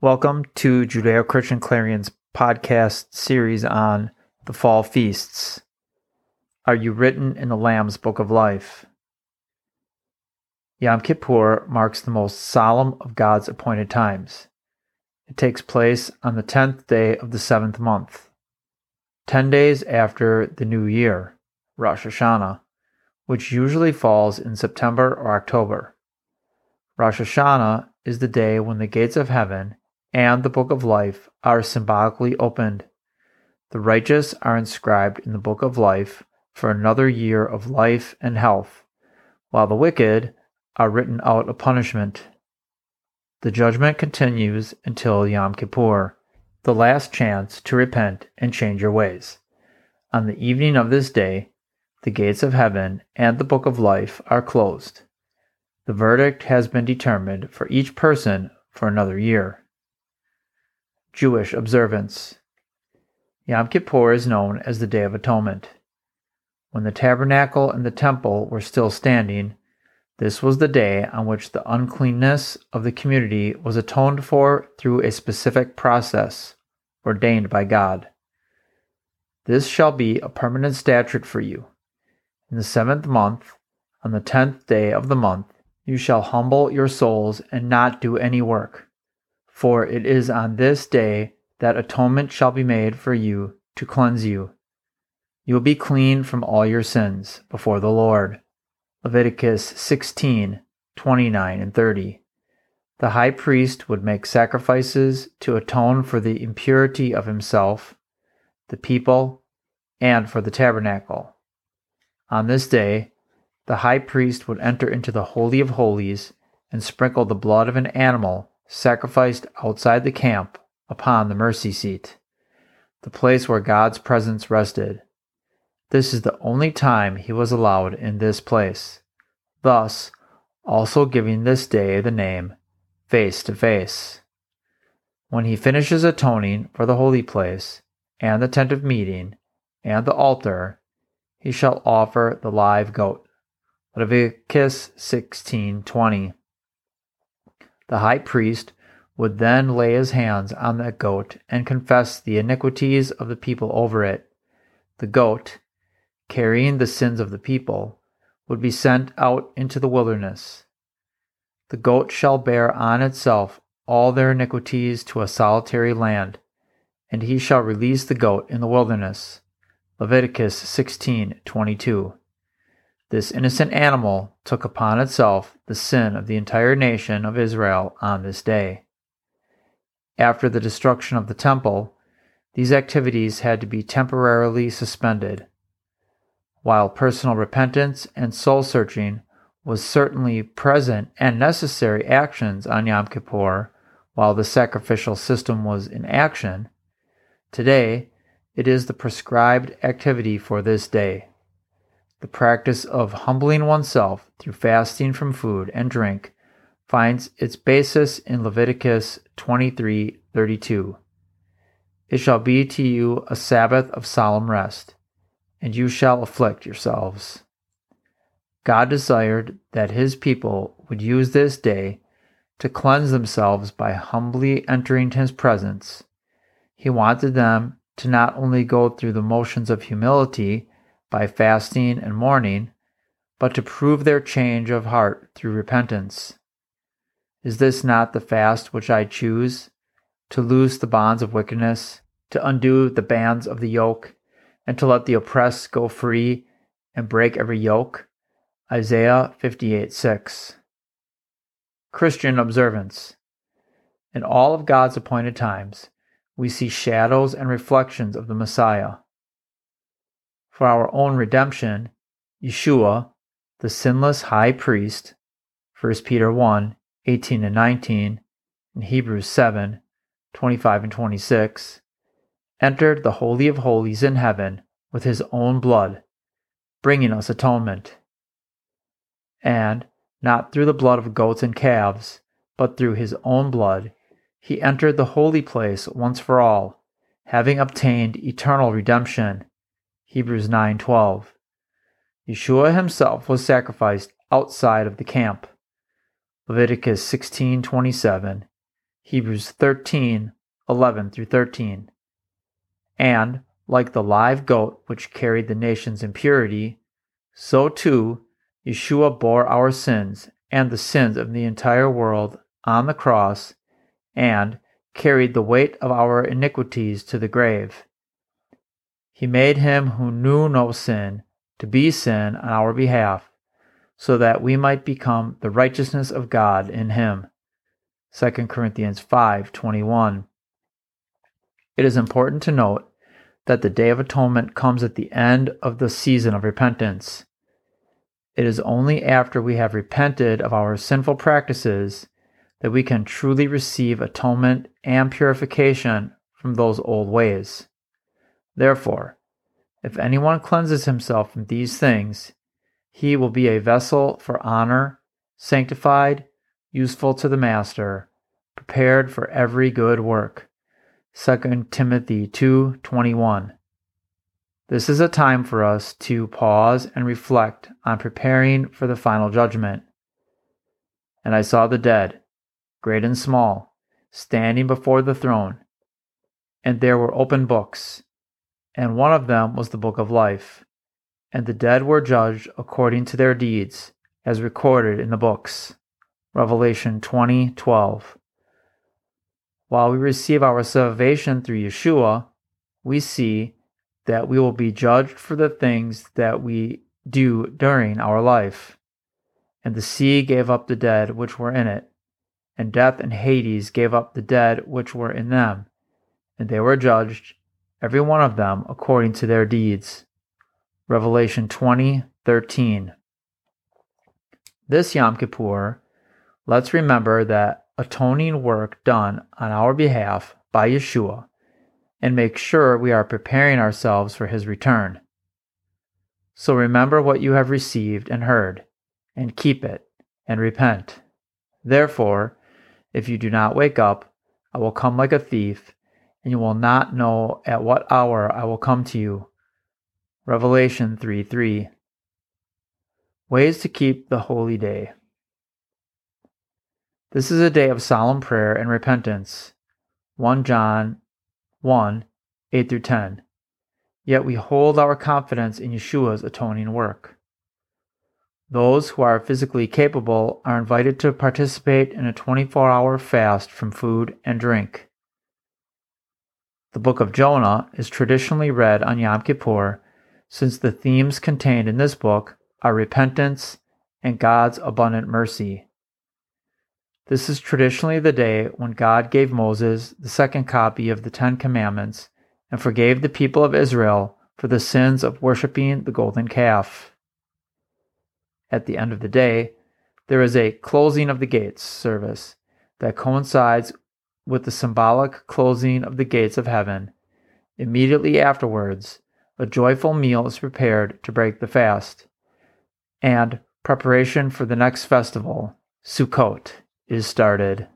Welcome to Judeo Christian Clarion's podcast series on the fall feasts. Are you written in the Lamb's Book of Life? Yom Kippur marks the most solemn of God's appointed times. It takes place on the tenth day of the seventh month, ten days after the new year, Rosh Hashanah, which usually falls in September or October. Rosh Hashanah is the day when the gates of heaven and the book of life are symbolically opened. The righteous are inscribed in the book of life for another year of life and health, while the wicked are written out of punishment. The judgment continues until Yom Kippur, the last chance to repent and change your ways. On the evening of this day, the gates of heaven and the book of life are closed. The verdict has been determined for each person for another year. Jewish observance. Yom Kippur is known as the Day of Atonement. When the tabernacle and the temple were still standing, this was the day on which the uncleanness of the community was atoned for through a specific process ordained by God. This shall be a permanent statute for you. In the seventh month, on the tenth day of the month, you shall humble your souls and not do any work for it is on this day that atonement shall be made for you to cleanse you. You will be clean from all your sins before the Lord. Leviticus 16 29 and 30. The high priest would make sacrifices to atone for the impurity of himself, the people, and for the tabernacle. On this day, the high priest would enter into the Holy of Holies and sprinkle the blood of an animal sacrificed outside the camp upon the mercy seat, the place where God's presence rested. This is the only time he was allowed in this place, thus also giving this day the name face to face. When he finishes atoning for the holy place, and the tent of meeting, and the altar, he shall offer the live goat. Leviticus 16:20. The high priest would then lay his hands on the goat and confess the iniquities of the people over it. The goat, carrying the sins of the people, would be sent out into the wilderness. The goat shall bear on itself all their iniquities to a solitary land, and he shall release the goat in the wilderness. Leviticus 16:22. This innocent animal took upon itself the sin of the entire nation of Israel on this day. After the destruction of the temple, these activities had to be temporarily suspended. While personal repentance and soul searching was certainly present and necessary actions on Yom Kippur while the sacrificial system was in action, today it is the prescribed activity for this day. The practice of humbling oneself through fasting from food and drink finds its basis in Leviticus 23:32. It shall be to you a Sabbath of solemn rest, and you shall afflict yourselves. God desired that his people would use this day to cleanse themselves by humbly entering his presence. He wanted them to not only go through the motions of humility by fasting and mourning, but to prove their change of heart through repentance. Is this not the fast which I choose? To loose the bonds of wickedness, to undo the bands of the yoke, and to let the oppressed go free and break every yoke? Isaiah 58 6. Christian observance. In all of God's appointed times, we see shadows and reflections of the Messiah for our own redemption, Yeshua, the sinless high priest, 1 Peter 1 18 and 19, and Hebrews 7 25 and 26, entered the Holy of Holies in heaven with his own blood, bringing us atonement. And, not through the blood of goats and calves, but through his own blood, he entered the holy place once for all, having obtained eternal redemption Hebrews 9:12. Yeshua himself was sacrificed outside of the camp. Leviticus 16:27, Hebrews 13:11 through 13. And, like the live goat which carried the nation's impurity, so too Yeshua bore our sins and the sins of the entire world on the cross and carried the weight of our iniquities to the grave. He made him who knew no sin to be sin on our behalf, so that we might become the righteousness of God in him. 2 Corinthians 5:21. It is important to note that the Day of Atonement comes at the end of the season of repentance. It is only after we have repented of our sinful practices that we can truly receive atonement and purification from those old ways. Therefore, if anyone cleanses himself from these things, he will be a vessel for honor, sanctified, useful to the master, prepared for every good work. 2 Timothy 2:21. This is a time for us to pause and reflect on preparing for the final judgment. And I saw the dead, great and small, standing before the throne, and there were open books, and one of them was the book of life, and the dead were judged according to their deeds, as recorded in the books. Revelation 20:12. While we receive our salvation through Yeshua, we see that we will be judged for the things that we do during our life. And the sea gave up the dead which were in it, and death and Hades gave up the dead which were in them, and they were judged, every one of them according to their deeds. Revelation 20:13. This Yom Kippur, let's remember that atoning work done on our behalf by Yeshua and make sure we are preparing ourselves for his return. So remember what you have received and heard, and keep it, and repent. Therefore, if you do not wake up, I will come like a thief, and you will not know at what hour I will come to you. Revelation 3 3. Ways to keep the holy day. This is a day of solemn prayer and repentance. 1 John 1 8 through 10. Yet we hold our confidence in Yeshua's atoning work. Those who are physically capable are invited to participate in a 24 hour fast from food and drink. The book of Jonah is traditionally read on Yom Kippur since the themes contained in this book are repentance and God's abundant mercy. This is traditionally the day when God gave Moses the second copy of the Ten Commandments and forgave the people of Israel for the sins of worshiping the golden calf. At the end of the day, there is a closing of the gates service that coincides with the symbolic closing of the gates of heaven. Immediately afterwards, a joyful meal is prepared to break the fast, and preparation for the next festival, Sukkot, is started.